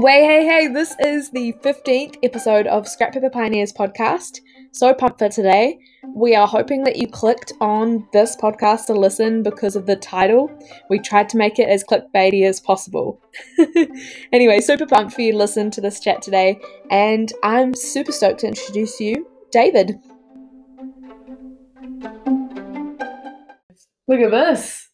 Way, hey, hey, this is the 15th episode of Scrap Paper Pioneers podcast. So pumped for today. We are hoping that you clicked on this podcast to listen because of the title. We tried to make it as clickbaity as possible. anyway, super pumped for you to listen to this chat today, and I'm super stoked to introduce you, David. Look at this.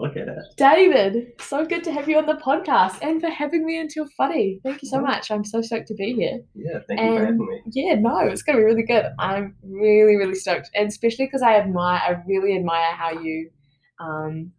Look at it. David, so good to have you on the podcast and for having me until funny. Thank you so Mhm. much. I'm so stoked to be here. Yeah, thank you for having me. yeah, no, it's gonna be really good. I'm really, really stoked, and especially because I admire, I really admire how you, um,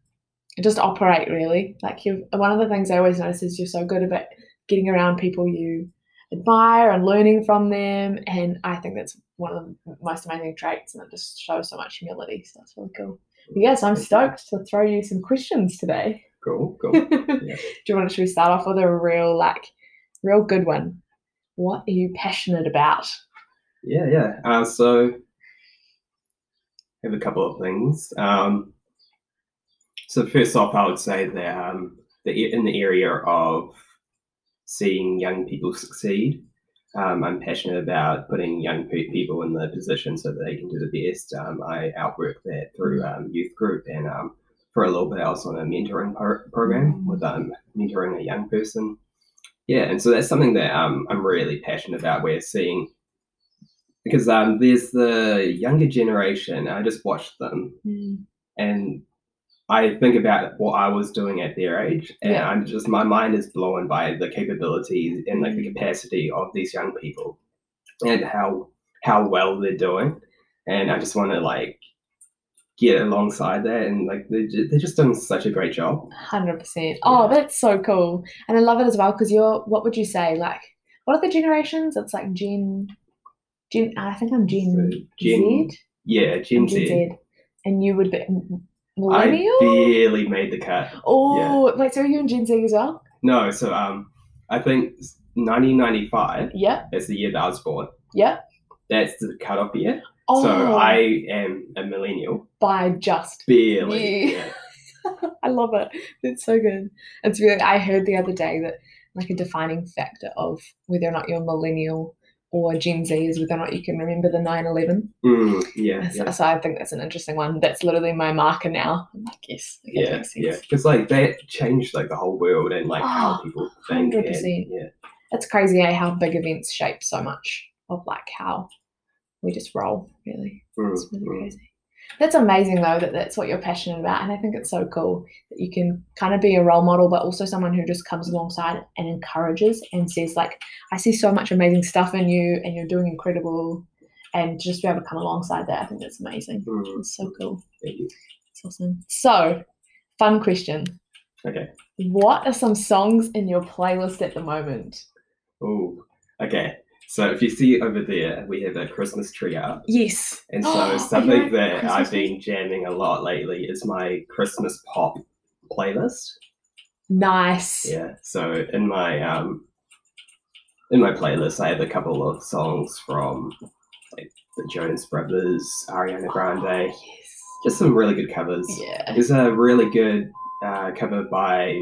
just operate. Really, like you. One of the things I always notice is you're so good about getting around people you admire and learning from them, and I think that's one of the most amazing traits, and it just shows so much humility. So that's really cool. Yes, I'm stoked to throw you some questions today. Cool, cool. Do you want to should we start off with a real like real good one? What are you passionate about? yeah, yeah. Uh, so, I have a couple of things. Um, so first off, I would say that um, the, in the area of seeing young people succeed, um, I'm passionate about putting young people in the position so that they can do the best. Um, I outwork that through um, youth group, and um, for a little bit, I was on a mentoring pro- program with um, mentoring a young person. Yeah, and so that's something that um, I'm really passionate about. We're seeing because um, there's the younger generation. I just watched them, and I think about what I was doing at their age, and Yeah. I'm just my mind is blown by the capabilities and like the Mm. capacity of these young people, and how how well they're doing, and I just want to like get alongside that, and like they're ju- they're just doing such a great job. Hundred percent. Oh, that's so cool, and I love it as well because you're. What would you say? Like, what are the generations? It's like Gen, Gen. I think I'm Gen, So, Gen- Z. Yeah, Gen Gen Z. Z, and you would be m- I millennial. barely made the cut. oh, wait. So are you in Gen Z as well? No, so um, I think 1995 Yep. is the year that I was born. Yep. That's the cutoff year. Oh, So I am a millennial, by just. barely. Yeah. I love it. It's so good. It's really. I heard the other day that like a defining factor of whether or not you're a millennial or Gen Z is whether or not you can remember the 9/11. Mm, yeah, So, yeah, so I think that's an interesting one. That's literally my marker now. I'm like, yes, yeah, makes yeah. Because like that changed like the whole world and like how Oh, people think. 100%. Yeah, It's crazy eh, how big events shape so much of like how we just roll. Really, Mm, it's really mm. crazy. That's amazing though that that's what you're passionate about, and I think it's so cool that you can kind of be a role model, but also someone who just comes alongside and encourages and says like, "I see so much amazing stuff in you, and you're doing incredible." And just be able to come alongside that, I think that's amazing. Mm, It's so cool. thank you. It's awesome. So, fun question. Okay. What are some songs in your playlist at the moment? Oh, okay. So if you see over there, we have a Christmas tree up. Yes. And so you something that Christmas I've been jamming a lot lately is my Christmas pop playlist. Nice. Yeah. So in my um in my playlist I have a couple of songs from like the Jonas Brothers, Ariana Grande, Oh, yes. just some really good covers. Yeah. There's a really good uh, cover by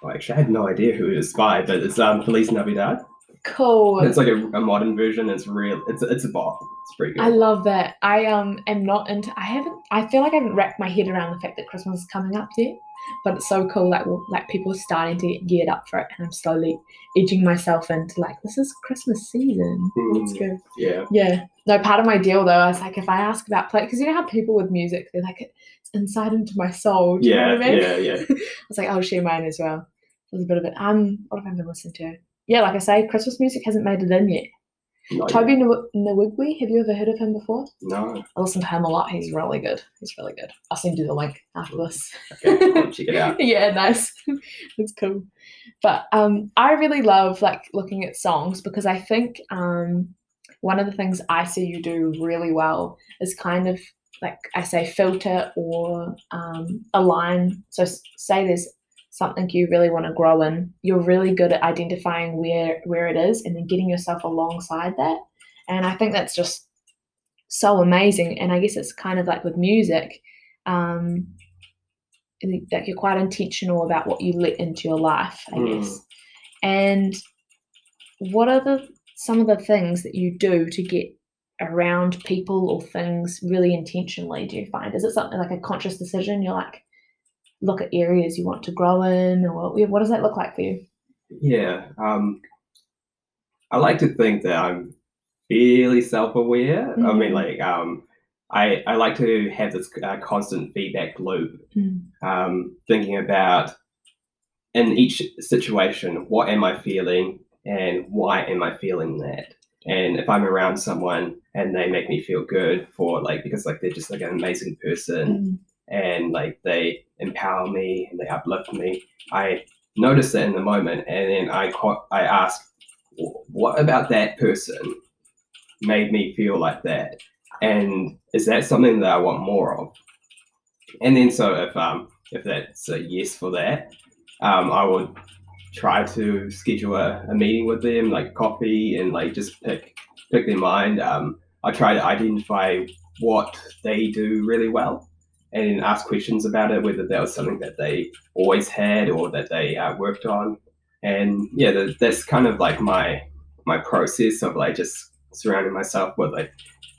well, actually I had no idea who it was by, but it's um Feliz Navidad. Cool. It's like a, a modern version. It's real. It's it's a bop. It's pretty good. I love that. I um am not into. I haven't. I feel like I haven't wrapped my head around the fact that Christmas is coming up yet. But it's so cool. Like like people are starting to get geared up for it, and I'm slowly edging myself into like this is Christmas season. Let's Mm. go. yeah. Yeah. No, part of my deal though, I was like, if I ask about play, because you know how people with music, they're like, it's inside into my soul. Do you Yeah, know what I mean? yeah, yeah. I was like, I'll share mine as well. There's a bit of it. Um, what have I been listening to? Yeah, like I say, Christmas music hasn't made it in yet. Not. Tobe Nw- Nwigwe, have you ever heard of him before? No. I listen to him a lot. He's really good. He's really good. I'll send you the link after this. Okay, I'll check it out. yeah, nice. it's cool. But um, I really love like looking at songs because I think um, one of the things I see you do really well is kind of like I say filter or um, align. So say there's something you really want to grow in, you're really good at identifying where where it is and then getting yourself alongside that. And I think that's just so amazing. And I guess it's kind of like with music. Um, like you're quite intentional about what you let into your life, I Mm. guess. And what are the some of the things that you do to get around people or things really intentionally? Do you find is it something like a conscious decision? You're like look at areas you want to grow in, or what does that look like for you? Yeah, um, I like to think that I'm fairly self-aware. Mm-hmm. I mean, mm-hmm. like um, I I like to have this uh, constant feedback loop, mm-hmm. um, thinking about in each situation, what am I feeling and why am I feeling that? And if I'm around someone and they make me feel good for like because like they're just like an amazing person mm-hmm. And like they empower me and they uplift me, I notice that in the moment and then I I ask, what about that person made me feel like that? And is that something that I want more of? And then so if um if that's a yes for that, um, I would try to schedule a, a, meeting with them, like coffee, and like just pick pick their mind. Um, I try to identify what they do really well, and ask questions about it, whether that was something that they always had or that they uh, worked on. And yeah, that's kind of like my my process of like just surrounding myself with like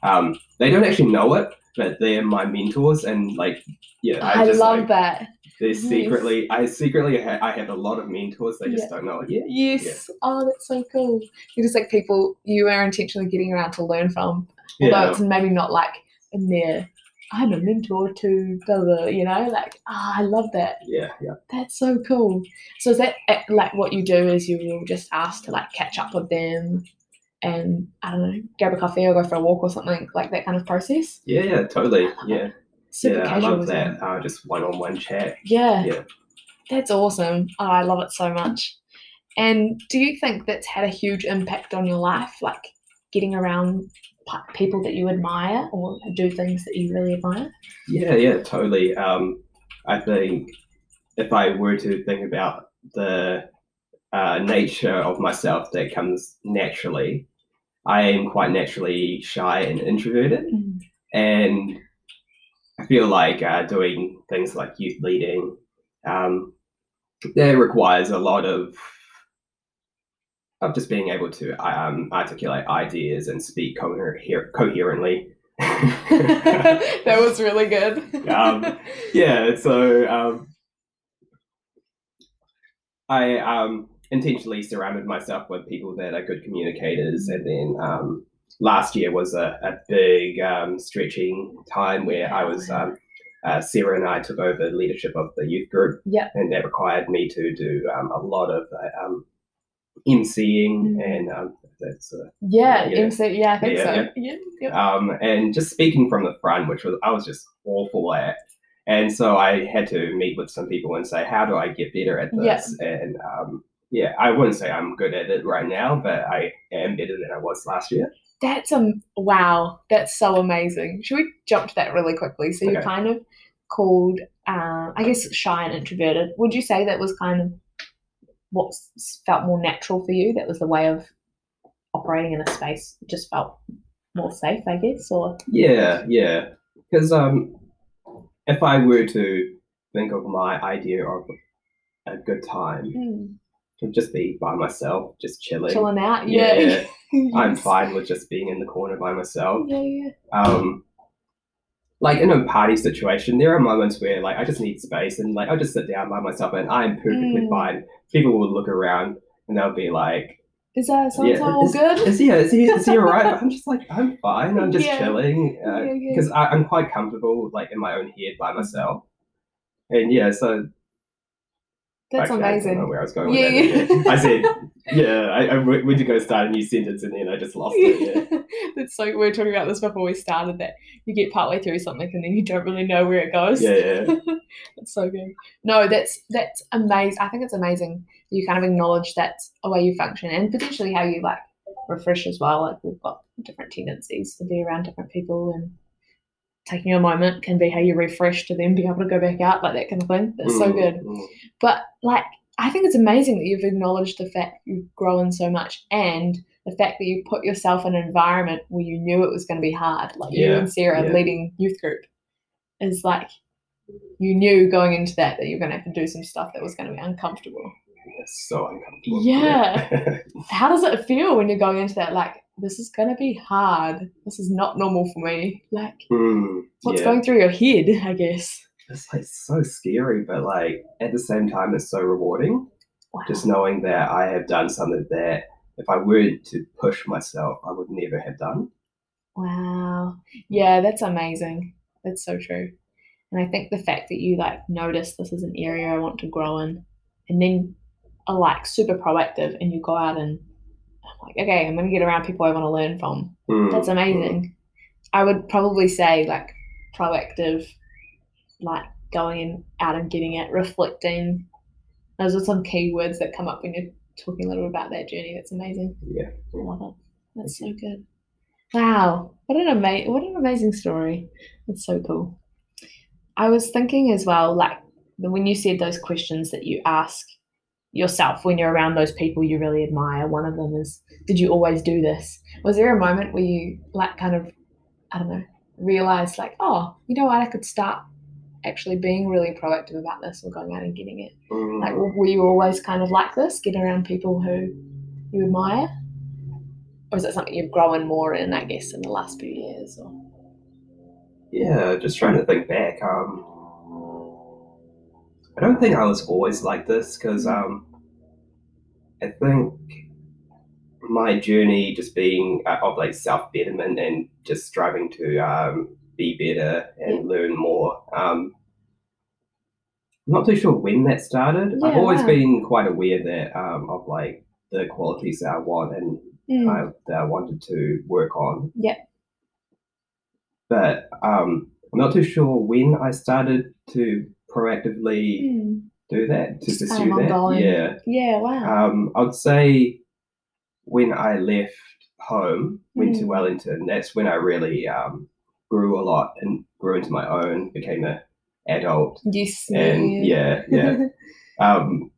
um, they don't actually know it, but they're my mentors, and like yeah, I, I just, love like, that They're secretly, I secretly, ha- I have a lot of mentors. They just yeah. don't know it yet. Yes. Yeah. Oh, that's so cool. You're just like people you are intentionally getting around to learn from. Although yeah. it's maybe not like in there. I'm a mentor to blah, you know, like, ah, oh, I love that. Yeah, yeah. That's so cool. So is that eh, like what you do is you will just ask to like catch up with them and I don't know, grab a coffee or go for a walk or something like that kind of process? Yeah, yeah, totally. Yeah. Super yeah, casual. I love that. Uh, just one on one chat. Yeah. Yeah. That's awesome. Oh, I love it so much. And do you think that's had a huge impact on your life? Like getting around people that you admire or do things that you really admire? Yeah, yeah, totally. Um, I think if I were to think about the uh, nature of myself that comes naturally, I am quite naturally shy and introverted. Mm. And I feel like uh, doing things like youth leading, um, that requires a lot of of just being able to um, articulate ideas and speak coher- coherently. that was really good. um, yeah, so um, I um, intentionally surrounded myself with people that are good communicators, and then um, last year was a, a big um, stretching time where I was um, uh, Sarah and I took over leadership of the youth group. Yeah. And that required me to do um, a lot of uh, um, emceeing mm. and um, that's uh, yeah, yeah, MC, yeah, I think yeah, so. Yeah. yeah Um, and just speaking from the front, which was I was just awful at. And so I had to meet with some people and say, how do I get better at this? Yeah. And um, yeah, I wouldn't say I'm good at it right now, but I am better than I was last year. That's a um, wow. That's so amazing. Should we jump to that really quickly? So okay. you're kind of called, uh, I guess, shy and introverted. Would you say that was kind of what felt more natural for you? That was the way of operating in a space. Just felt more safe, I guess. Or yeah, yeah. Because um, if I were to think of my idea of a good time. Mm to just be by myself, just chilling. Chilling out, yeah. yeah. yes. I'm fine with just being in the corner by myself. Yeah, yeah. Um, like in a party situation, there are moments where like I just need space and like I'll just sit down by myself and I'm perfectly mm. fine. People would look around and they'll be like, "Is that so yeah, all good? Is, yeah, is he is he alright?" I'm just like, I'm fine. I'm just yeah. chilling because uh, yeah, I'm quite comfortable like in my own head by myself. And yeah, so that's Actually, amazing. I don't know where I was going with yeah, that. Yeah. I said, yeah, I, I went to go start a new sentence and then I just lost it. Yeah. that's so, we were talking about this before we started that you get partway through something and then you don't really know where it goes. Yeah, yeah. that's so good. No, that's that's amazing. I think it's amazing you kind of acknowledge that's a way you function and potentially how you like refresh as well. Like we've got different tendencies to be around different people and taking a moment can be how you refresh to then be able to go back out, like that kind of thing. That's mm, so good. Mm. But like, I think it's amazing that you've acknowledged the fact you've grown so much and the fact that you put yourself in an environment where you knew it was going to be hard, like yeah, you and Sarah yeah. leading youth group, is like you knew going into that that you're going to have to do some stuff that was going to be uncomfortable. it's so uncomfortable. Yeah. How does it feel when you're going into that? Like, this is gonna be hard. This is not normal for me. Like, Mm, what's yeah. going through your head? I guess. It's like so scary, but like at the same time, it's so rewarding. Wow. Just knowing that I have done something that if I weren't to push myself, I would never have done. Wow. Yeah, that's amazing. That's so true. And I think the fact that you like notice this is an area I want to grow in and then are like super proactive and you go out and I'm like, okay, I'm gonna get around people I want to learn from. Mm, That's amazing. I would probably say like proactive, like going out and getting it, reflecting. Those are some key words that come up when you're talking a little about that journey. That's amazing. Yeah. I love it. That's so good. Wow, what an ama- what an amazing story. That's so cool. I was thinking as well, like when you said those questions that you ask yourself when you're around those people you really admire. One of them is, did you always do this? Was there a moment where you like kind of, I don't know, realized like, oh, you know what, I could start actually being really proactive about this or going out and getting it? Mm, Like, were you always kind of like this, getting around people who you admire? Or is it something you've grown more in, I guess, in the last few years? Or yeah, just trying to think back. Um, I don't think I was always like this because um, I think my journey just being uh, of like self betterment and just striving to um, be better and learn more. Um, I'm not too sure when that started. I've always wow. been quite aware that um, of like the qualities that I want and Mm, I, that I wanted to work on. Yeah. But um, I'm not too sure when I started to proactively mm. do that, to Just pursue that. ongoing. Yeah. Yeah, wow. Um, I would say when I left home, went to Mm. Wellington, that's when I really um, grew a lot and grew into my own, became a adult. yes. And yeah, yeah. um,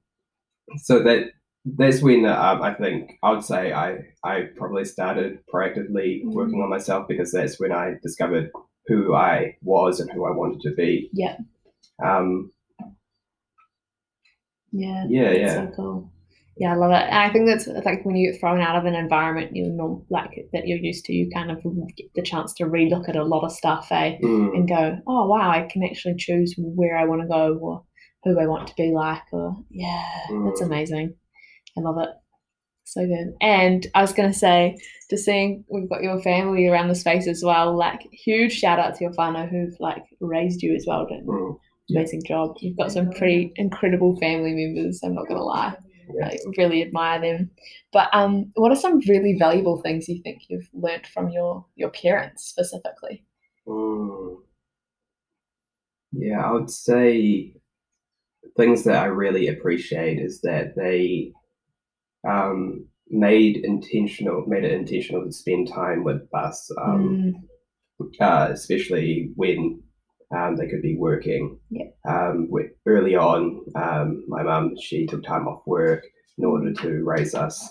so that that's when um, I think I would say I I probably started proactively Mm. working on myself because that's when I discovered who I was and who I wanted to be. Yeah. Um, yeah. yeah, yeah, so cool. Yeah, I love it. And I think that's like when you get thrown out of an environment you know like that you're used to, you kind of get the chance to relook at a lot of stuff, eh? Mm, And go, oh wow, I can actually choose where I want to go or who I want to be like. Or yeah, that's Mm. amazing. I love it. So good. And I was gonna say, just seeing we've got your family around the space as well. Like huge shout out to your whānau who've like raised you as well. An mm. Amazing job. You've got some pretty incredible family members. I'm not gonna lie. Yeah. I really admire them. But um, what are some really valuable things you think you've learnt from your your parents specifically? mm. Yeah, I would say things that I really appreciate is that they um, made intentional made it intentional to spend time with us. Um, Mm, uh, especially when um, they could be working. Yeah. Um, wi- early on, um, my mum she took time off work in order to raise us,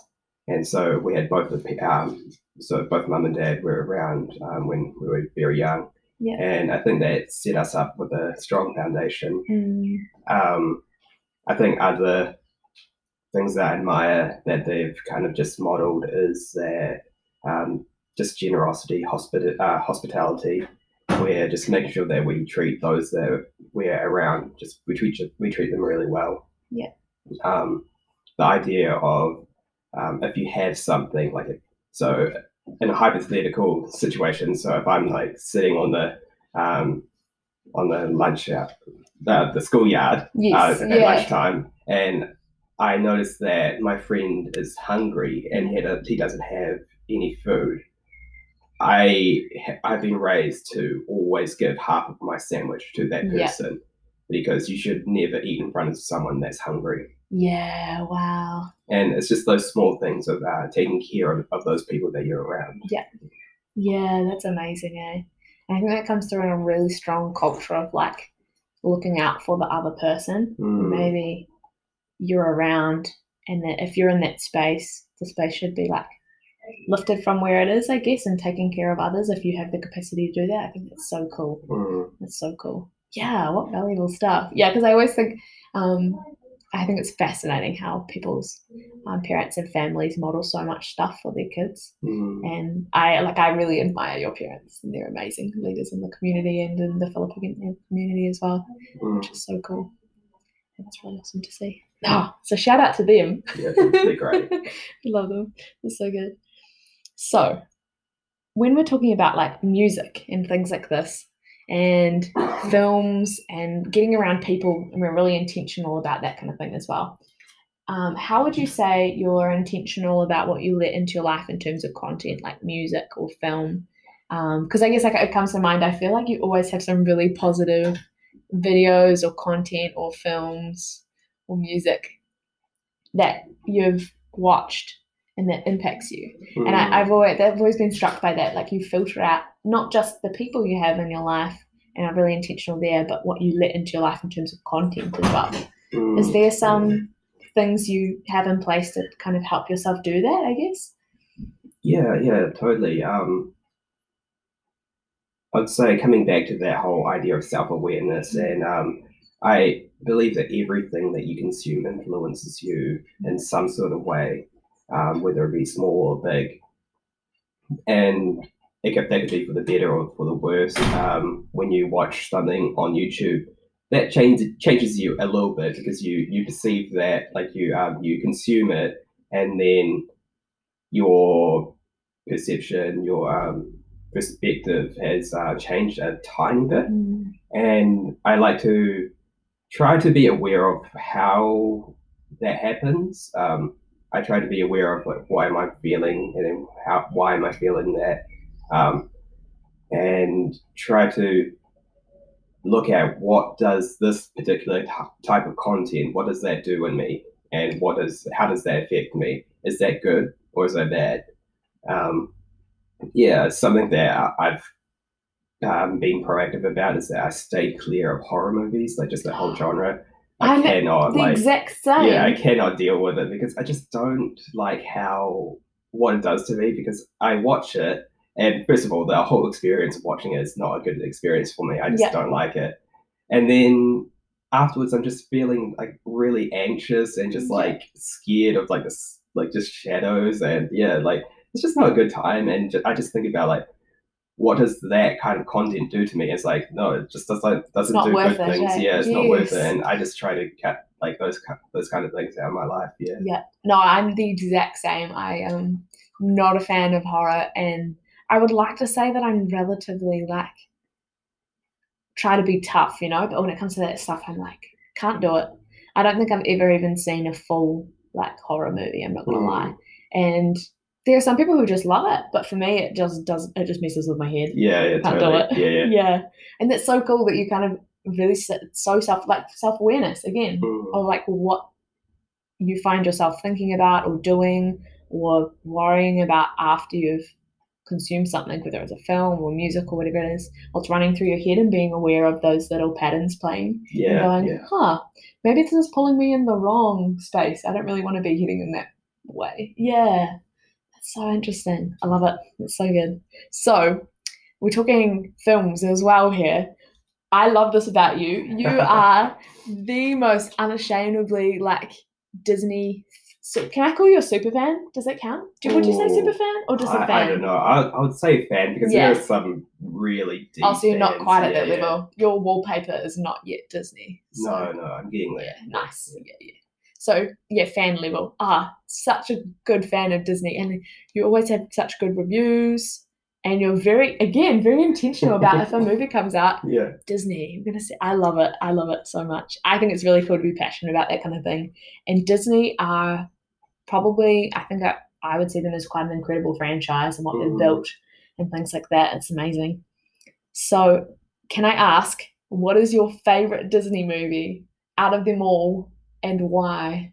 and so we had both of the um, so both mum and dad were around um, when we were very young, Yeah. and I think that set us up with a strong foundation. mm, Um, I think other things that I admire that they've kind of just modeled is that um, just generosity, hospita- uh, hospitality, where just making sure that we treat those that we're around, just we treat we treat them really well. Yeah. Um, the idea of um, if you have something like it, so in a hypothetical situation, so if I'm like sitting on the um, on the lunch uh, the, the schoolyard Yes. uh, at yeah. lunchtime, and I noticed that my friend is hungry and he, he doesn't have any food. I I've been raised to always give half of my sandwich to that Yeah. person because you should never eat in front of someone that's hungry. Yeah. Wow. And it's just those small things of uh, taking care of, of those people that you're around. Yeah, yeah, that's amazing, eh? I think that comes through in a really strong culture of like looking out for the other person. Mm. Maybe you're around, and that if you're in that space, the space should be like lifted from where it is, I guess, and taking care of others if you have the capacity to do that. I think that's so cool. Mm. That's so cool. Yeah, what valuable stuff. Yeah, because I always think um, I think it's fascinating how people's um, parents and families model so much stuff for their kids. Mm. And I like I really admire your parents, and they're amazing leaders in the community and in the Filipino community as well, Mm. which is so cool. That's really awesome to see. Oh, so shout out to them. Yeah, they're great. I love them. They're so good. So, when we're talking about like music and things like this, and films and getting around people, and we're really intentional about that kind of thing as well. Um, how would you say you're intentional about what you let into your life in terms of content, like music or film? Because I guess like it comes to mind, I feel like you always have some really positive videos or content or films or music that you've watched and that impacts you. And Mm. I, I've always I've always been struck by that. Like you filter out not just the people you have in your life and are really intentional there, but what you let into your life in terms of content as well. Mm. Is there some things you have in place to kind of help yourself do that, I guess? Yeah, yeah, totally. Um, I'd say coming back to that whole idea of self awareness, and um, I believe that everything that you consume influences you in some sort of way, um, whether it be small or big. And it could, that could be for the better or for the worse. Um, when you watch something on YouTube, that changes changes you a little bit because you you perceive that like you um, you consume it, and then your perception, your um, perspective has uh, changed a tiny bit. And I like to try to be aware of how that happens. Um, I try to be aware of like, why am I feeling and how why am I feeling that, um, and try to look at what does this particular t- type of content, what does that do in me, and what does how does that affect me? Is that good or is that bad? Um, yeah, something that I've um, been proactive about is that I stay clear of horror movies, like just the whole genre. I I'm cannot The like exact same. yeah, I cannot deal with it because I just don't like how what it does to me because I watch it and first of all the whole experience of watching it is not a good experience for me. I just Yeah. don't like it. And then afterwards I'm just feeling like really anxious and just Yeah. like scared of like this like just shadows and yeah, like it's just not a good time and ju- I just think about like what does that kind of content do to me? It's like no, it just doesn't doesn't do good it, things. eh? Yeah, it's not worth it, and I just try to cut like those those kind of things out of my life. Yeah. Yeah. No, I'm the exact same. I am not a fan of horror and I would like to say that I'm relatively like try to be tough, you know, but when it comes to that stuff I'm like, can't do it. I don't think I've ever even seen a full like horror movie, I'm not gonna Mm. lie. And there are some people who just love it, but for me it just does it just messes with my head. Yeah, yeah, Can't do it. Yeah, yeah. Yeah. And that's so cool that you kind of really so self like self awareness again Mm. or like what you find yourself thinking about or doing or worrying about after you've consumed something, whether it's a film or music or whatever it is, what's running through your head and being aware of those little patterns playing and Yeah, going, yeah. huh, maybe this is pulling me in the wrong space. I don't really want to be heading in that way. Yeah. So interesting. I love it. It's so good. So we're talking films as well here. I love this about you. You are the most unashamedly like Disney. So can I call you a super fan? Does that count? Do, would you say super fan or just a fan? I don't know. I, I would say fan because Yeah. there are some really deep. Oh, so you're not quite at Yeah, that yeah. level. Your wallpaper is not yet Disney. So. No, no, I'm getting Yeah, there. nice. Yeah, yeah. So yeah, fan level. Ah, such a good fan of Disney, and you always have such good reviews. And you're very, again, very intentional about if a movie comes out, Yeah. Disney. I'm gonna say, I love it. I love it so much. I think it's really cool to be passionate about that kind of thing. And Disney are probably, I think, I, I would see them as quite an incredible franchise and what Mhm. they've built and things like that. It's amazing. So, can I ask, what is your favorite Disney movie out of them all, and why?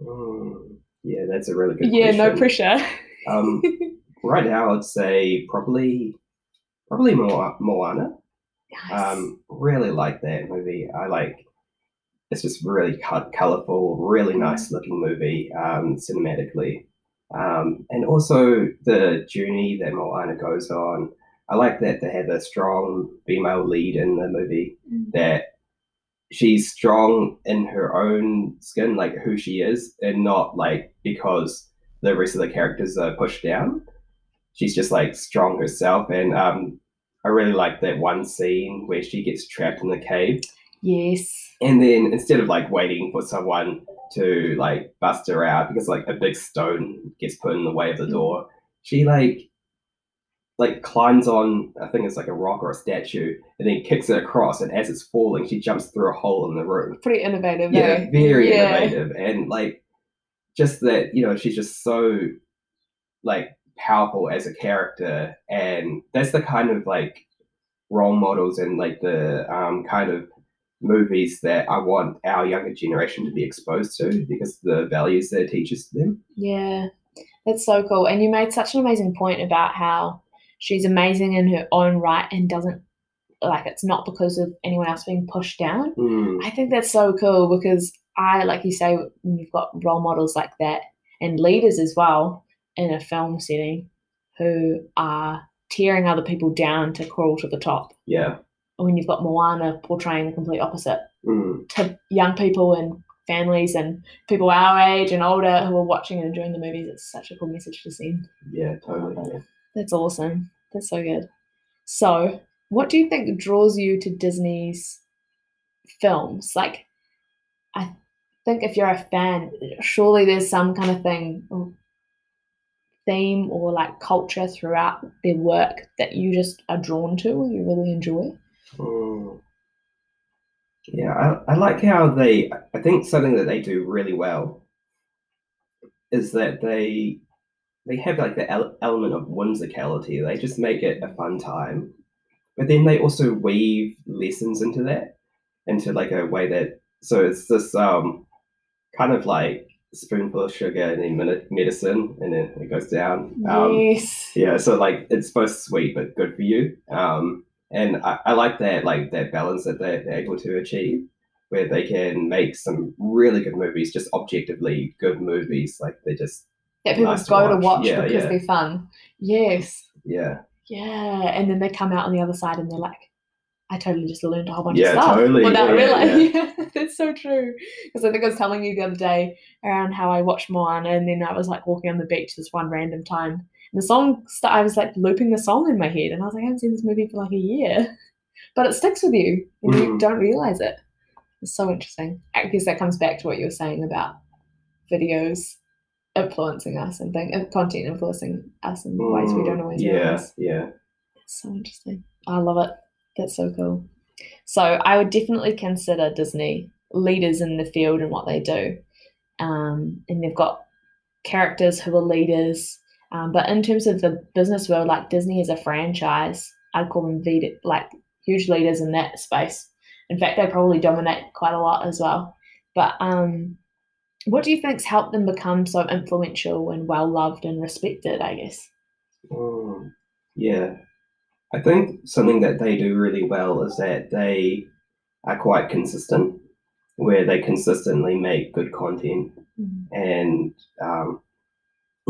Mm, yeah, that's a really good yeah, question. no pressure. Um, right now, I'd say probably probably Mo- Moana. Nice. Um, really like that movie. I like. It's just really colorful, really Mm. nice looking movie, um, cinematically, um, and also the journey that Moana goes on. I like that they have a strong female lead in the movie Mm. that she's strong in her own skin, like who she is, and not like because the rest of the characters are pushed down. She's just like strong herself, and um, I really like that one scene where she gets trapped in the cave, Yes. and then instead of like waiting for someone to like bust her out because like a big stone gets put in the way of the door, she like like climbs on I think it's like a rock or a statue and then kicks it across and as it's falling she jumps through a hole in the roof. Pretty innovative. Yeah, eh? very Yeah. innovative and like just that, you know, she's just so like powerful as a character and that's the kind of like role models and like the um kind of movies that I want our younger generation to be exposed to because the values that it teaches them. Yeah, that's so cool. And you made such an amazing point about how she's amazing in her own right and doesn't like it's not because of anyone else being pushed down. Mm, I think that's so cool because I, like you say, you've got role models like that and leaders as well in a film setting who are tearing other people down to crawl to the top. yeah. When you've got Moana portraying the complete opposite Mm, to young people and families and people our age and older who are watching and enjoying the movies, it's such a cool message to send. yeah, totally. That's awesome. That's so good. So, what do you think draws you to Disney's films? Like, I think if you're a fan, surely there's some kind of thing, or theme, or like culture throughout their work that you just are drawn to or you really enjoy. Mm. Yeah, I, I like how they. I think something that they do really well is that they they have like the ele- element of whimsicality. They just make it a fun time, but then they also weave lessons into that, into like a way that. So it's this um kind of like spoonful of sugar and then medi- medicine, and then it goes down. Um, yes. yeah, so like it's both sweet but good for you. Um, and I, I like that like that balance that they're, they're able to achieve, where they can make some really good movies, just objectively good movies. Like they just That people nice go to watch. watch Yeah, because yeah. they're fun. Yes. yeah Yeah. And then they come out on the other side and they're like, I totally just learned a whole bunch Yeah, of stuff totally. without Yeah, realizing. Yeah, that's so true. Because I think I was telling you the other day around how I watched Moana and then I was like walking on the beach this one random time. And the song, st- I was like looping the song in my head and I was like, I haven't seen this movie for like a year. But it sticks with you and you Mm. don't realize it. It's so interesting. I guess that comes back to what you were saying about videos influencing us and thing, uh, content influencing us in ways we don't Mm, always yeah realize. yeah It's so interesting. I love it. That's so cool. So I would definitely consider Disney leaders in the field and what they do. Um, and they've got characters who are leaders. Um, but in terms of the business world, like Disney is a franchise, I'd call them lead- like huge leaders in that space. In fact, they probably dominate quite a lot as well. But um, what do you think's helped them become so influential and well loved and respected? I guess. Mm, yeah. I think something that they do really well is that they are quite consistent, where they consistently make good content and um,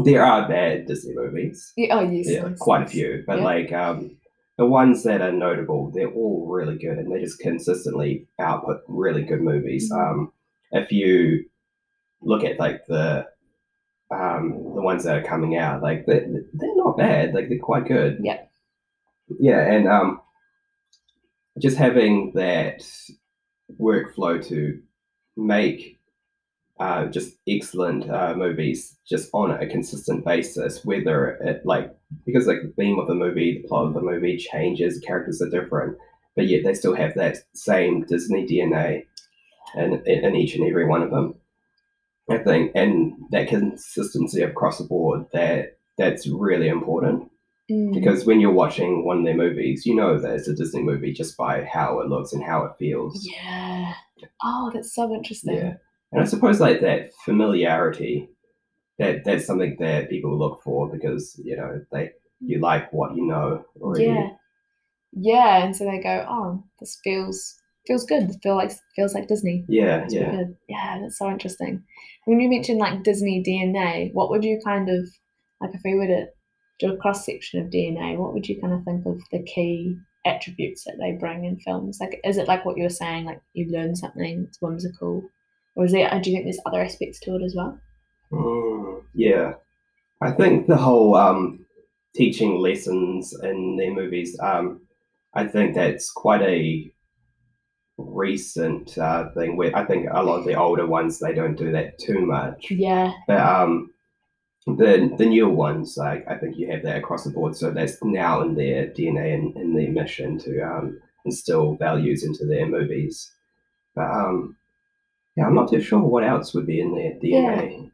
there are bad Disney movies. Yeah, oh yes. Yeah, yes, quite a few, but Yeah. like um, the ones that are notable, they're all really good, and they just consistently output really good movies. Mhm. Um, if you look at like the um, the ones that are coming out, like they're, they're not bad. Like they're quite good. Yeah. Yeah, and um, just having that workflow to make uh, just excellent uh, movies just on a consistent basis, whether it like because like the theme of the movie, the plot of the movie changes, characters are different, but yet they still have that same Disney DNA in, in each and every one of them. I think, and that consistency across the board, that that's really important Mm. because when you're watching one of their movies, you know that it's a Disney movie just by how it looks and how it feels. Yeah. Oh, that's so interesting. Yeah. And I suppose like that familiarity, that that's something that people look for because you know they you like what you know already. Yeah. Yeah, and so they go, "Oh, this feels feels good. Feel like feels like Disney." Yeah, It's yeah. good. Yeah, that's so interesting. When you mentioned like Disney DNA, what would you kind of like if we were to do a cross section of DNA? What would you kind of think of the key attributes that they bring in films? Like, is it like what you were saying, like you learn something, it's whimsical, or is there? Do you think there's other aspects to it as well? Mm, yeah, I think the whole um, teaching lessons in their movies. Um, I think that's quite a recent uh, thing. Where I think a lot of the older ones they don't do that too much. Yeah. But um, the the newer ones, like I think you have that across the board. So that's now in their DNA and in their mission to um, instill values into their movies. But um, yeah, I'm not too sure what else would be in their DNA.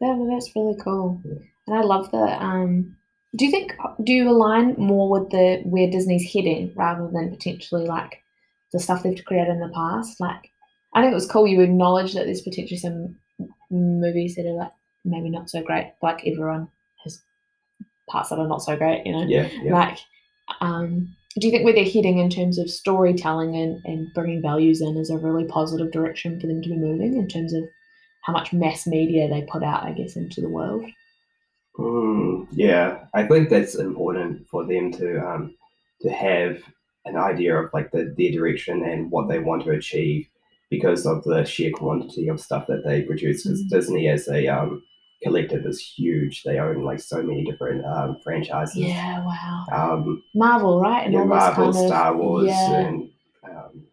Yeah, that, that's really cool. And I love the um do you think do you align more with the where Disney's heading rather than potentially like the stuff they've created in the past? Like I think it was cool you acknowledge that there's potentially some movies that are like maybe not so great. Like everyone has parts that are not so great, you know? Yeah, yeah. Like um do you think where they're heading in terms of storytelling and, and bringing values in is a really positive direction for them to be moving in terms of how much mass media they put out, I guess, into the world? Mm, yeah, I think that's important for them to um, to have an idea of like the their direction and what they want to achieve because of the sheer quantity of stuff that they produce. Because Mm. Disney as a um, collective is huge; they own like so many different um, franchises. Yeah, wow. Um, Marvel, right? And yeah, Marvel, kind of- Star Wars, Yeah. and um,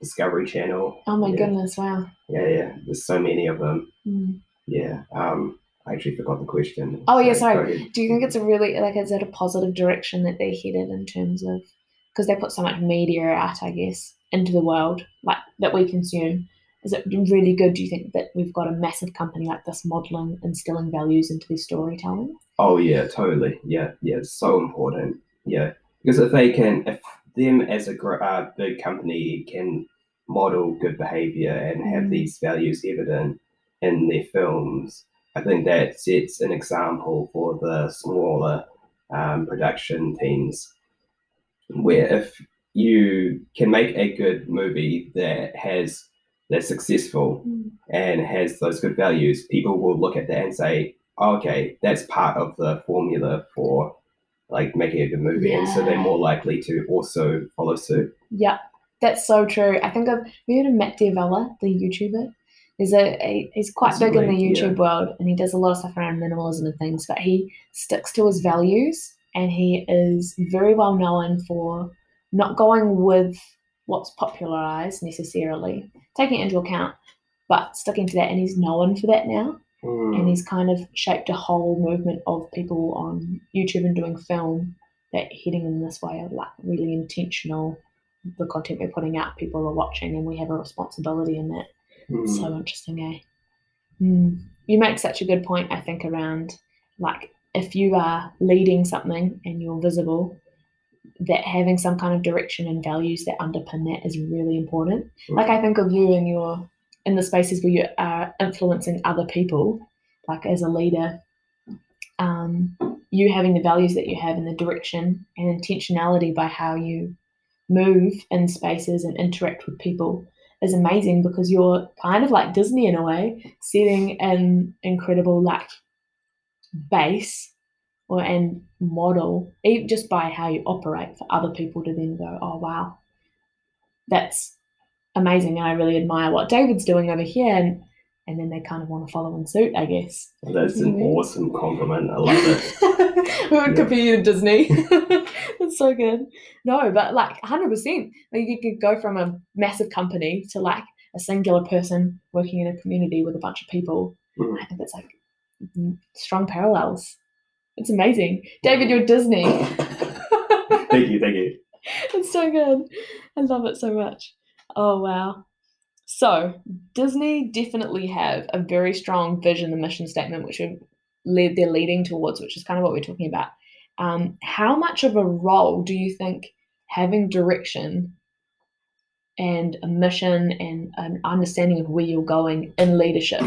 Discovery Channel. Oh my yeah. goodness, wow. Yeah, yeah. There's so many of them. Mm. Yeah. Um, I actually forgot the question. Oh, yeah, sorry. Do you think it's a really like is it a positive direction that they're headed in terms of because they put so much media out, I guess, into the world like that we consume? Is it really good? Do you think that we've got a massive company like this modeling, instilling values into their storytelling? Oh yeah, totally. Yeah, yeah, it's so important. Yeah, because if they can, if them as a gr- uh, big company can model good behavior and have Mm. these values evident in their films, I think that sets an example for the smaller um, production teams. Where if you can make a good movie that has that's successful mm. and has those good values, people will look at that and say, "Oh, okay, that's part of the formula for like making a good movie. And so they're more likely to also follow suit. Yeah, that's so true. I think I've have you heard of Matt D'Avella, the YouTuber? There's a, a he's quite big in the YouTube yeah. world and he does a lot of stuff around minimalism and things, but he sticks to his values and he is very well known for not going with what's popularized necessarily, taking it into account, but sticking to that and he's known for that now. Mm. and he's kind of shaped a whole movement of people on YouTube and doing film that heading in this way of like really intentional. The content we're putting out, people are watching, and we have a responsibility in that. Mm. So interesting, eh? Mm. You make such a good point, I think, around like if you are leading something and you're visible, that having some kind of direction and values that underpin that is really important. Like I think of you and your in the spaces where you are influencing other people, like as a leader, um, you having the values that you have and the direction and intentionality by how you move in spaces and interact with people is amazing because you're kind of like Disney in a way, setting an incredible like base or and model even just by how you operate for other people to then go, oh wow, that's amazing and I really admire what David's doing over here and and then they kind of want to follow in suit, I guess. That's an awesome compliment. I love it. we would Yeah. compare you to Disney. That's so good. No, but like 100%. Like you could go from a massive company to like a singular person working in a community with a bunch of people. Mm. I think it's like strong parallels. It's amazing. David, you're Disney. thank you, thank you. it's so good. I love it so much. Oh wow. So Disney definitely have a very strong vision and mission statement, which led they're leading towards, which is kind of what we're talking about. Um, how much of a role do you think having direction and a mission and an understanding of where you're going in leadership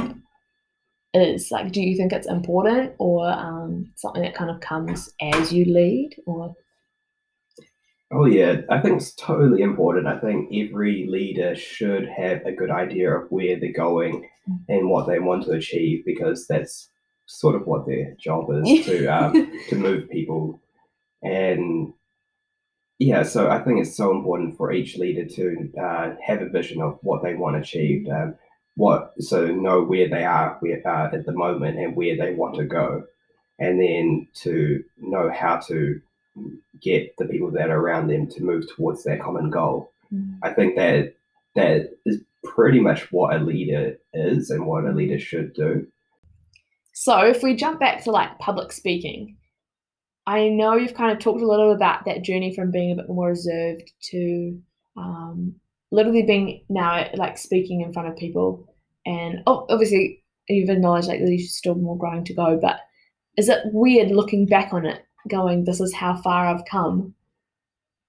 is? Like, do you think it's important or um, something that kind of comes as you lead? Or Oh yeah, I think it's totally important. I think every leader should have a good idea of where they're going and what they want to achieve because that's sort of what their job is to um, to move people. And yeah, so I think it's so important for each leader to uh, have a vision of what they want achieved, um, what so know where they are where, uh, at the moment and where they want to go, and then to know how to get the people that are around them to move towards that common goal. Mm. I think that that is pretty much what a leader is and what a leader should do. So if we jump back to like public speaking, I know you've kind of talked a little about that journey from being a bit more reserved to um, literally being now like speaking in front of people, and oh, obviously you've acknowledged like there's still more growing to go. But is it weird looking back on it, going, "This is how far I've come"?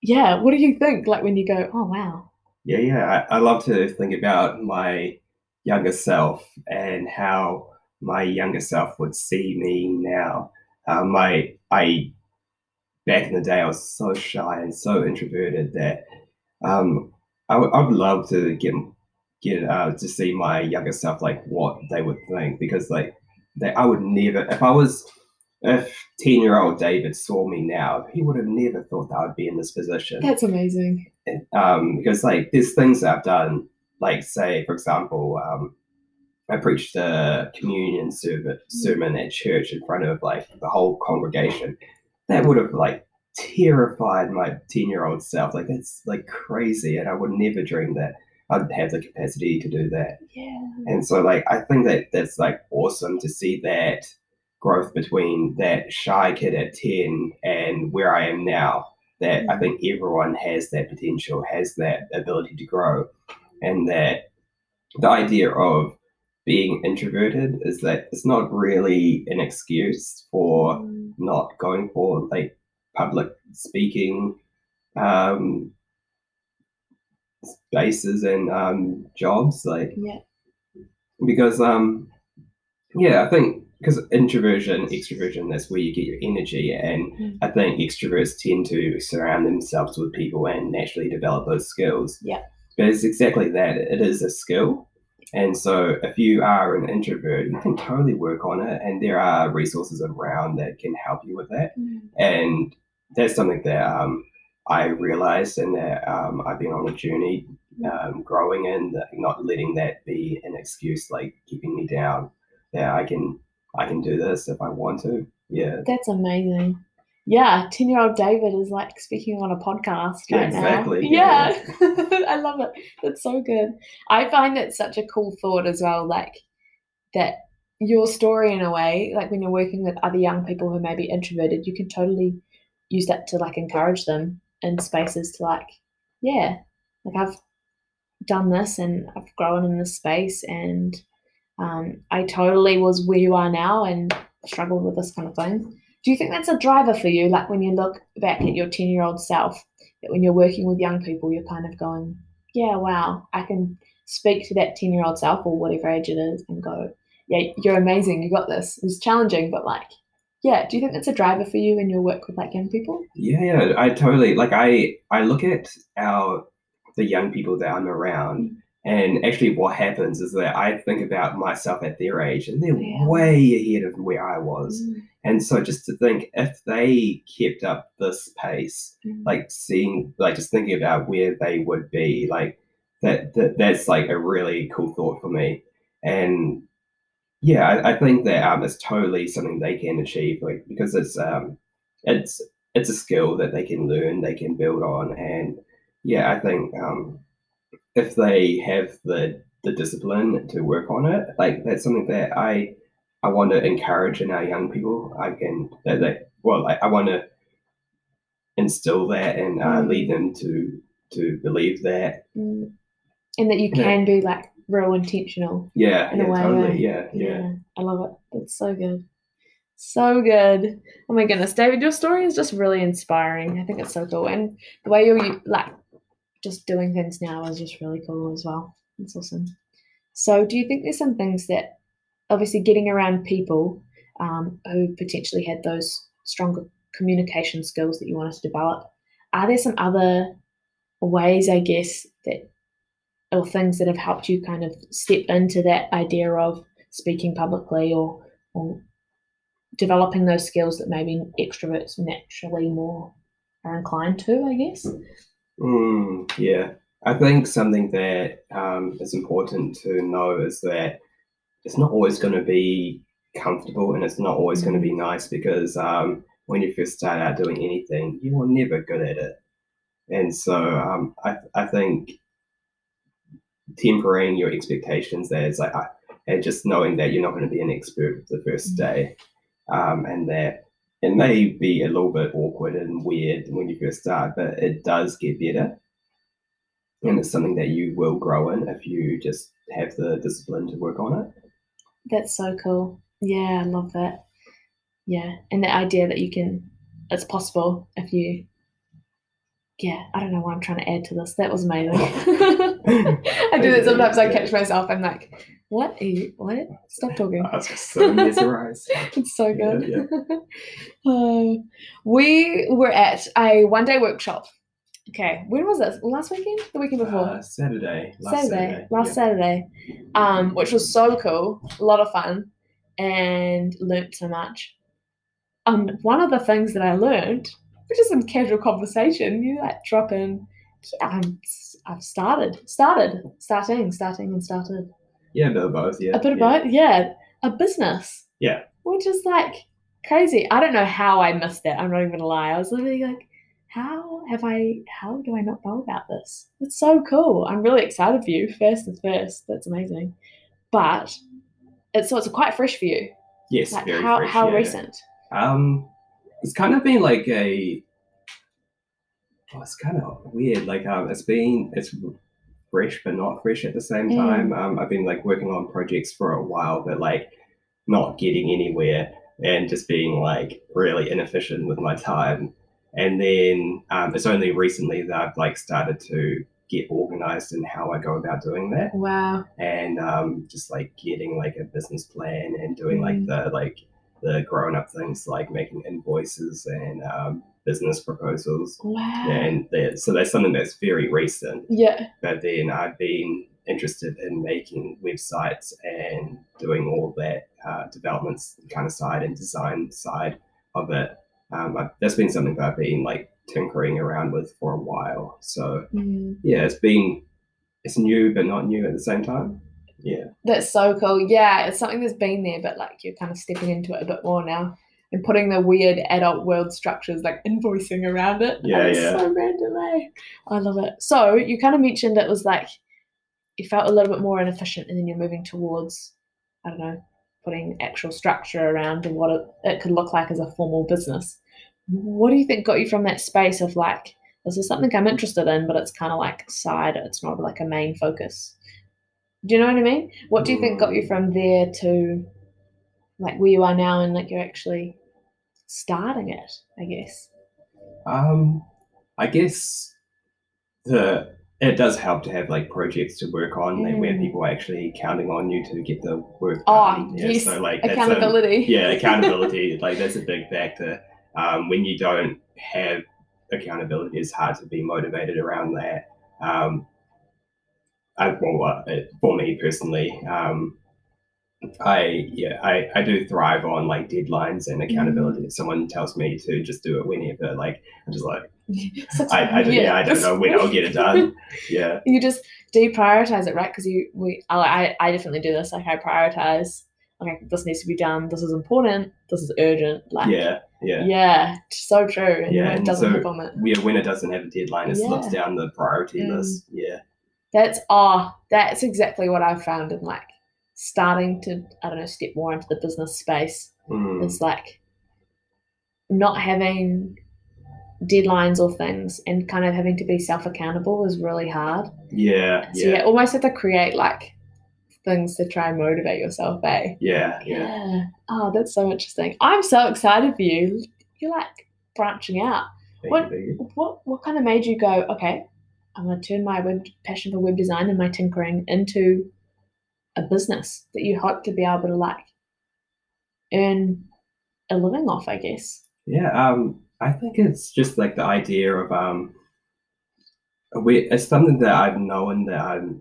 Yeah, what do you think? Like when you go, "Oh wow." Yeah, yeah. I, I love to think about my younger self and how my younger self would see me now. Um, my I back in the day I was so shy and so introverted that um, I would I would love to get get uh, to see my younger self like what they would think because like that I would never if I was if 10 year old David saw me now, he would have never thought that I'd be in this position. That's amazing. Um, because like there's things that I've done, like say, for example, um, I preached a communion sermon, sermon at church in front of like the whole congregation. That would have like terrified my 10 year old self. Like that's like crazy. And I would never dream that I'd have the capacity to do that. Yeah. And so like I think that that's like awesome to see that growth between that shy kid at 10 and where I am now. That I think everyone has that potential, has that ability to grow. And that the idea of being introverted is that it's not really an excuse for Mm. not going for like public speaking um, spaces and um, jobs. Like Yeah. because um yeah i think because introversion extroversion that's where you get your energy and Mm. i think extroverts tend to surround themselves with people and naturally develop those skills Yeah. but it's exactly that it is a skill and so if you are an introvert you can totally work on it and there are resources around that can help you with that Mm. and that's something that um, I realized and that um, I've been on a journey um, growing and not letting that be an excuse like keeping me down. That I can I can do this if I want to. Yeah, That's amazing. Yeah, 10 year old David is like speaking on a podcast Yeah, right exactly, now. Yeah, I love it. That's so good. I find it such a cool thought as well, like that your story in a way, like when you're working with other young people who may be introverted, you can totally use that to like encourage them in spaces to like, yeah, like I've done this and I've grown in this space and um, I totally was where you are now and struggled with this kind of thing. Do you think that's a driver for you? Like when you look back at your 10 year old self, that when you're working with young people, you're kind of going, yeah, wow, I can speak to that 10 year old self or whatever age it is and go, yeah, you're amazing. You got this. It was challenging, but like, yeah, do you think that's a driver for you in your work with like young people? yeah, yeah. I totally like. I I look at our the young people that I'm around. And actually, what happens is that I think about myself at their age, and they're Yeah. way ahead of where I was. Mm, And so just to think if they kept up this pace, mm, like seeing like just thinking about where they would be, like that, that that's like a really cool thought for me. And yeah, I, I think that um it's totally something they can achieve, like because it's um it's it's a skill that they can learn, they can build on. And yeah, I think um if they have the the discipline to work on it, like that's something that I I want to encourage in our young people. I can that, that well, I, I want to instill that and uh, Mm. lead them to to believe that. mm. And that you Yeah. can be like real intentional. Yeah, In a way, totally. yeah. Yeah, yeah. I love it. It's so good. So good. Oh my goodness, David, your story is just really inspiring. I think it's so cool. And the way you're like just doing things now is just really cool as well. It's awesome. So, do you think there's some things that obviously getting around people um, who potentially had those stronger communication skills that you wanted to develop? Are there some other ways, I guess, that or things that have helped you kind of step into that idea of speaking publicly or, or developing those skills that maybe extroverts naturally more are inclined to, I guess. Mm, yeah, I think something that um, is important to know is that it's not always going to be comfortable and it's not always going to be nice because um, when you first start out doing anything, you are never good at it. And so um, I, I think tempering your expectations there is like, and just knowing that you're not going to be an expert the first day um, and that it may be a little bit awkward and weird when you first start, but it does get better. And it's something that you will grow in if you just have the discipline to work on it. That's so cool. Yeah, I love that. Yeah. And the idea that you can, it's possible if you, yeah, I don't know why I'm trying to add to this. That was amazing. I do that sometimes. I catch myself. I'm like, what are you? What? Stop talking. I was just so mesmerized. it's so good. Yeah, Uh, we were at a one day workshop. Okay, when was this? Last weekend? The weekend before? Uh, Saturday. Last Saturday, Saturday. last yeah. Saturday, um, which was so cool, a lot of fun, and learnt so much. Um, one of the things that I learned, which is some casual conversation, you like drop in, yeah, I'm, I've started, started, starting, starting, and started Yeah, a bit of both. Yeah. a bit yeah. about yeah, a business. Yeah. which is like crazy. I don't know how I missed that. I'm not even gonna lie. I was literally like, how have I? How do I not know about this? It's so cool. I'm really excited for you. First and first, that's amazing. But it's so it's quite fresh for you. Yes, Like very how fresh, how yeah. recent? Um, it's kind of been like a. Oh, it's kind of weird. Like um, it's been it's fresh but not fresh at the same Mm. time. Um, I've been like working on projects for a while, but like not getting anywhere and just being like really inefficient with my time. And then um, it's only recently that I've like started to get organized in how I go about doing that Wow. and um, just like getting like a business plan and doing Mm. like the like the grown up things like making invoices and um, business proposals Wow. and so that's something that's very recent Yeah. but then I've been interested in making websites and doing all that uh, developments kind of side and design side of it um, I, that's been something that I've been like tinkering around with for a while so Mm. yeah it's been it's new but not new at the same time yeah That's so cool. Yeah, it's something that's been there, but like you're kind of stepping into it a bit more now and putting the weird adult world structures like invoicing around it. Yeah, And yeah. so random, eh? I love it. So you kind of mentioned it was like you felt a little bit more inefficient and then you're moving towards, I don't know, putting actual structure around and what it, it could look like as a formal business. What do you think got you from that space of like, this is something I'm interested in, but it's kind of like side, it's not like a main focus? Do you know what I mean? What do you think got you Mm. from there to like where you are now and like you're actually starting it, I guess? Um, I guess the it does help to have like projects to work on and where Mm. people are actually counting on you to get the work Oh, done. yes, so like that's a- Accountability. yeah, accountability. like that's a big factor. Um, when you don't have accountability, it's hard to be motivated around that. Um, I, well, uh, for me personally, um, I yeah, I, I do thrive on like deadlines and accountability. If someone tells me to just do it whenever, like I'm just like I, I, don't- yeah, I don't know when I'll get it done. Yeah, You just deprioritize it, right? Because you, we, I, I, definitely do this. Like I prioritize. Okay, this needs to be done. This is important. This is urgent. Like yeah, yeah. yeah, so true. And Yeah, it doesn't so- hit on it. Yeah, when it doesn't have a deadline, it slips down the priority Mm. list. Yeah, That's oh, that's exactly what I've found in like starting to I don't know step more into the business space. Mm. Is like not having deadlines or things and kind of having to be self accountable is really hard. yeah, So you yeah, almost have to create like things to try and motivate yourself, eh? yeah, yeah. Oh, that's so interesting. I'm so excited for you. You're like branching out. Thank What- you. What what kind of made you go, okay, I'm gonna turn my web passion for web design and my tinkering into a business that you hope to be able to like earn a living off, I guess. Yeah, um, I think it's just like the idea of um, we it's something that I've known that I'm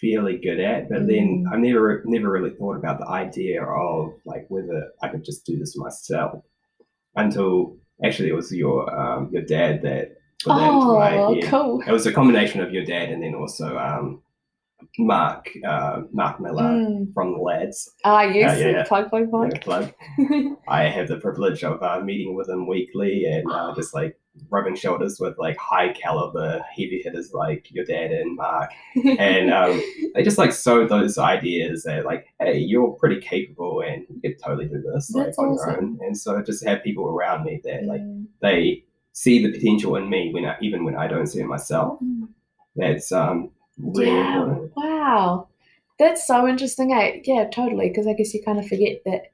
fairly good at, but then Mm. I've never never really thought about the idea of like whether I could just do this myself until actually it was your um, your dad that into my Oh, cool. It was a combination of your dad and then also um, Mark uh, Mark Miller Mm. from the lads. Ah, yes. yeah, yeah. Plug, plug, plug. Yeah, plug. I have the privilege of uh, meeting with him weekly and uh, just like rubbing shoulders with like high caliber heavy hitters like your dad and Mark. And um, they just like sow those ideas that like, hey, you're pretty capable and you could totally do this like on awesome. your own. And so just have people around me that like they see the potential in me when I, even when I don't see it myself. That's um really yeah. important. Wow. That's so interesting. Eh? Yeah, totally. Because I guess you kind of forget that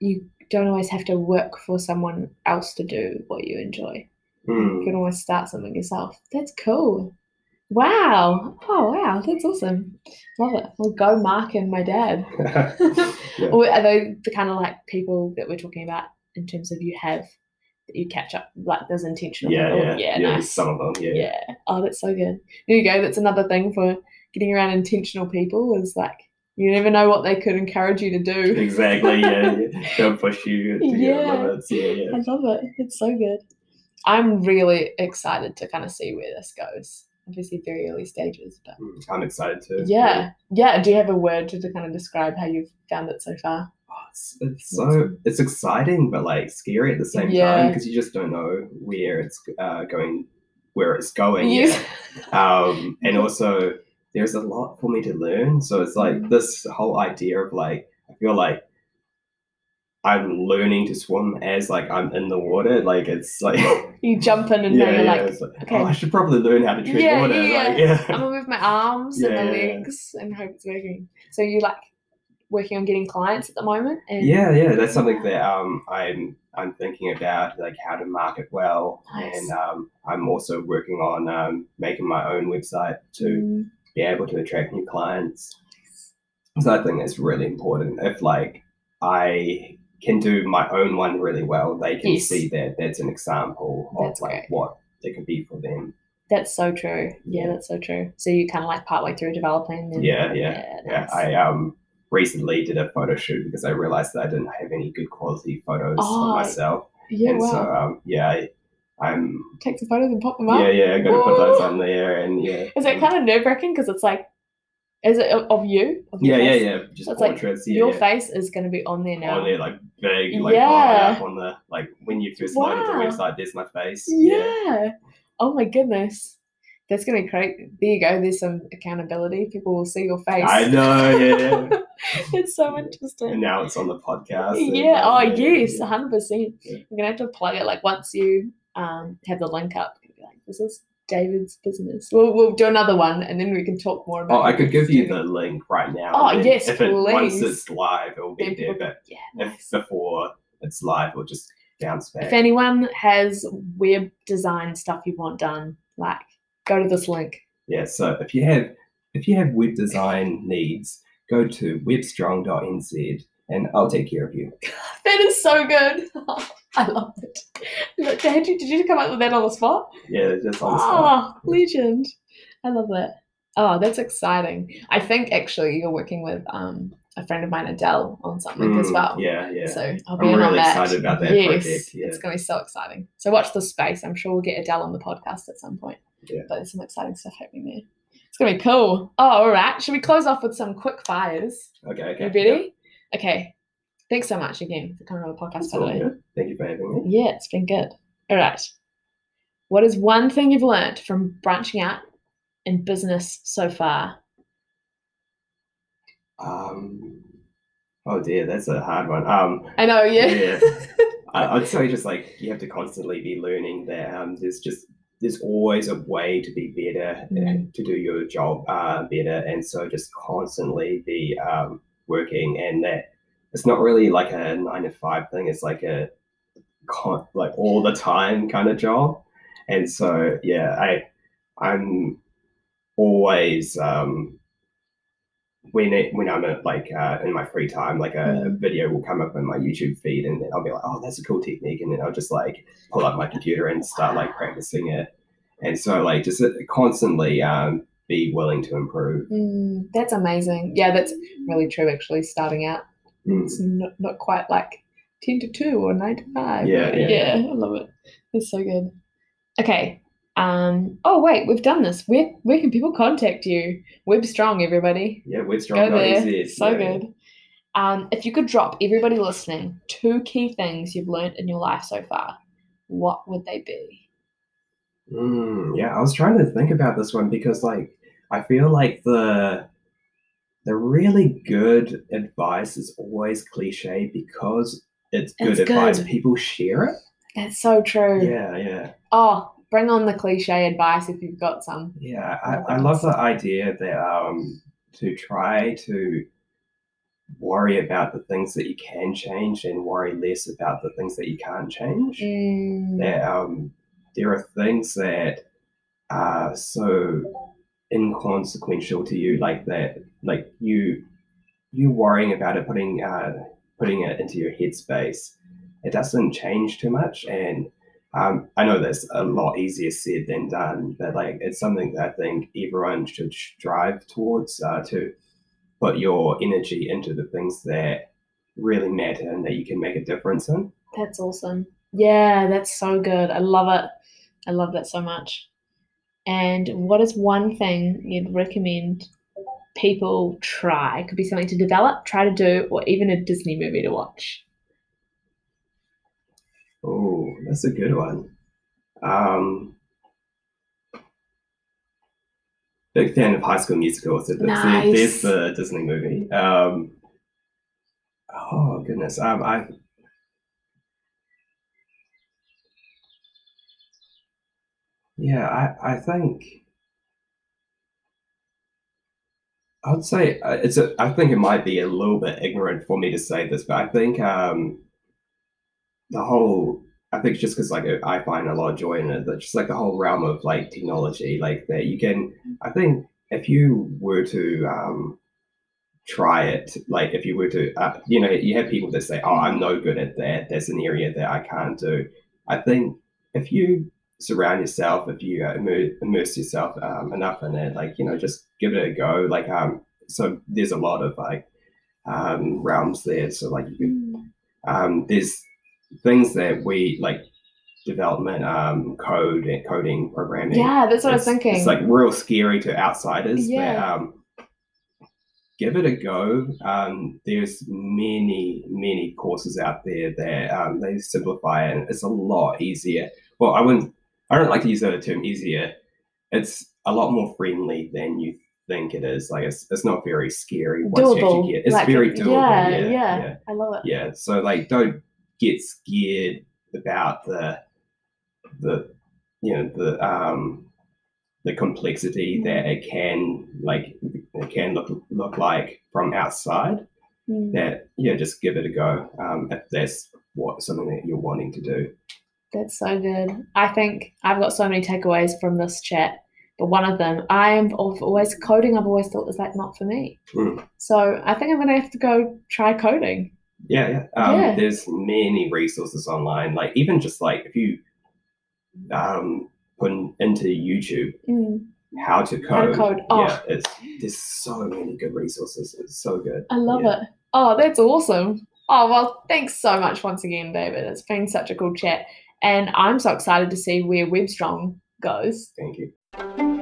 you don't always have to work for someone else to do what you enjoy. You Mm. can always start something yourself. That's cool. Wow. Oh, wow. That's awesome. Love it. Well, go Mark and my dad. Yeah. Or are they the kind of like people that we're talking about in terms of you have you catch up like there's intentional yeah, people? yeah, yeah, yeah. nice. Some of them, yeah. yeah. Oh, that's so good. There you go. That's another thing for getting around intentional people is like you never know what they could encourage you to do. Exactly. Yeah, yeah. They'll push you to your Yeah. limits. Yeah, yeah. I love it. It's so good. I'm really excited to kind of see where this goes. Obviously, very early stages, but Mm, I'm excited to. yeah, yeah. Do you have a word to, to kind of describe how you've found it so far? Oh, it's, it's so it's exciting, but like scary at the same time because you just don't know where it's uh, going, where it's going. Yet. Um, and also there's a lot for me to learn. So it's like Mm. this whole idea of like I feel like I'm learning to swim as like I'm in the water. Like it's like You jump in and yeah, now you're yeah. like, like, okay. oh, I should probably learn how to tread Yeah, water. yeah, Like, I'm gonna move my arms and my yeah, yeah. legs and hope it's working. So you like working on getting clients at the moment? And Yeah, yeah, that's something that um, I'm I'm thinking about, like how to market well, Nice. and um, I'm also working on um, making my own website to Mm, be able to attract new clients. So I think that's really important. If like I can do my own one really well, they can Yes. see that that's an example of That's like great. what it could be for them. that's so true. Yeah, Yeah. that's so true. So you kind of like partway through developing. And, Yeah, yeah, Yeah, nice. I um recently did a photo shoot because I realized that I didn't have any good quality photos Oh, of myself. yeah, and wow. so um, yeah, I, I'm Take some photos and pop them up. yeah, yeah, gonna put those on there, and yeah, Is it kind of nerve wracking? Because it's like, is it of you? Of yeah, yeah, yeah, just So it's like portraits, yeah, Your yeah. face is going to be on there now. on there like big, like Yeah. yeah. up on the like when you first loaded Wow. the website. There's my face. Yeah. Oh my goodness. That's going to create. There you go. There's some accountability. People will see your face. I know, yeah, yeah. it's so interesting. and now it's on the podcast. yeah. Oh yes, yeah. hundred percent. Yeah. We're gonna have to plug it. Like once you um have the link up, you'll be like, this is David's business. We'll we'll do another one, and then we can talk more about. Oh, I could give you the link right now. Oh, yes, if it, Once it's live, it'll be Then there. But Yeah. if Nice. before it's live, we'll just bounce back. If anyone has web design stuff you want done, like go to this link. Yeah, so if you have if you have web design needs, go to webstrong.nz and I'll take care of you. That is so good. I love it. Look, Did you, did you come up with that on the spot? Yeah, just on the spot. Oh, legend. I love that. Oh, that's exciting. I think actually you're working with um, a friend of mine, Adele, on something as Mm, well. Yeah, yeah. So I'll be I'm in on really that. excited about that yes, project, yeah. It's going to be so exciting. So watch the space. I'm sure we'll get Adele on the podcast at some point. Yeah. But there's some exciting stuff happening there. It's going to be cool. Oh, all right. Should we close off with some quick fires? Okay, okay. You ready? Okay. Thanks so much again for coming on the podcast, It's by the all way. good. Thank you for having me. Yeah, it's been good. All right. What is one thing you've learned from branching out in business so far? Um, oh dear, that's a hard one. Um, I know, yeah. Yeah. I, I'd say just like you have to constantly be learning that um, there's just there's always a way to be better Mm. and to do your job uh, better, and so just constantly be um, working, and that it's not really like a nine to five thing. It's like a con- like all the time kind of job, and so yeah, I I'm always um, when it, when I'm at, like uh, in my free time, like a, a Mm. video will come up in my YouTube feed, and then I'll be like, "Oh, that's a cool technique," and then I'll just like pull up my computer and start like practicing it. And so, like, just uh, constantly um, be willing to improve. Mm, that's amazing. Yeah, that's really true, actually, starting out. Mm. It's not, not quite like 10 to 2 or 9 to 5. Yeah, yeah, yeah. I love it. It's so good. Okay. Um, oh, wait, we've done this. Where, where can people contact you? Web Strong, everybody. Yeah, we're Go strong. there. So good. Um, if you could drop everybody listening two key things you've learned in your life so far, what would they be? Mm, yeah, I was trying to think about this one because, like, I feel like the the really good advice is always cliche because it's good It's advice. good. People share it. That's so true. Yeah, yeah, Oh, bring on the cliche advice if you've got some. yeah. I, I love the idea that um to try to worry about the things that you can change and worry less about the things that you can't change. Mm, that um, there are things that are so inconsequential to you, like that, like you you worrying about it, putting uh, putting it into your headspace. It doesn't change too much, and um, I know that's a lot easier said than done, but like it's something that I think everyone should strive towards uh, to put your energy into the things that really matter and that you can make a difference in. That's awesome. Yeah, that's so good. I love it. I love that so much. And what is one thing you'd recommend people try? It could be something to develop, try to do, or even a Disney movie to watch. Oh, that's a good one. Um, big fan of High School Musical. So that's Nice. there's the Disney movie. Um, oh goodness. Um, I yeah, I I think I would say uh, it's a. I think it might be a little bit ignorant for me to say this, but I think um, the whole I think it's just because like I find a lot of joy in it, that just like the whole realm of like technology, like that you can. I think if you were to um, try it, like if you were to, uh, you know, you have people that say, "Oh, I'm no good at that. That's an area that I can't do." I think if you surround yourself, if you uh, immer- immerse yourself um, enough in it, like you know, just give it a go. Like um, so there's a lot of like um realms there. So like you can um, there's things that we like development, um, code and coding programming. Yeah, that's what I was thinking. It's like real scary to outsiders. Yeah. But, um, give it a go. Um, there's many, many courses out there that um, they simplify it and it's a lot easier. Well, I wouldn't, I don't like to use the term easier. It's a lot more friendly than you think it is. Like it's, it's not very scary once you doable. actually get It's like, very doable. Yeah, yeah, yeah, yeah. I love it. Yeah, so like don't get scared about the the you know the um the complexity that it can like it can look look like from outside. Mm. That yeah, just give it a go um, if that's what something that you're wanting to do. That's so good. I think I've got so many takeaways from this chat, but one of them, I am always coding. I've always thought was like not for me. Mm. So I think I'm gonna have to go try coding. Yeah, yeah. Um, Yeah. There's many resources online. Like even just like if you um, put in, into YouTube Mm, how to How to code. code. Oh. Yeah, it's there's so many good resources. It's so good. I love Yeah. it. Oh, that's awesome. Oh well, thanks so much once again, David. It's been such a cool chat, and I'm so excited to see where WebStrong goes. Thank you.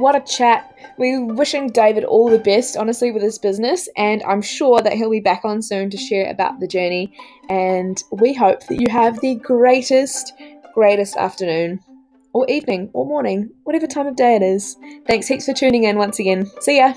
What a chat. We're wishing David all the best, honestly, with his business, and I'm sure that he'll be back on soon to share about the journey. And we hope that you have the greatest, greatest afternoon, or evening, or morning, whatever time of day it is. Thanks heaps for tuning in once again. See ya.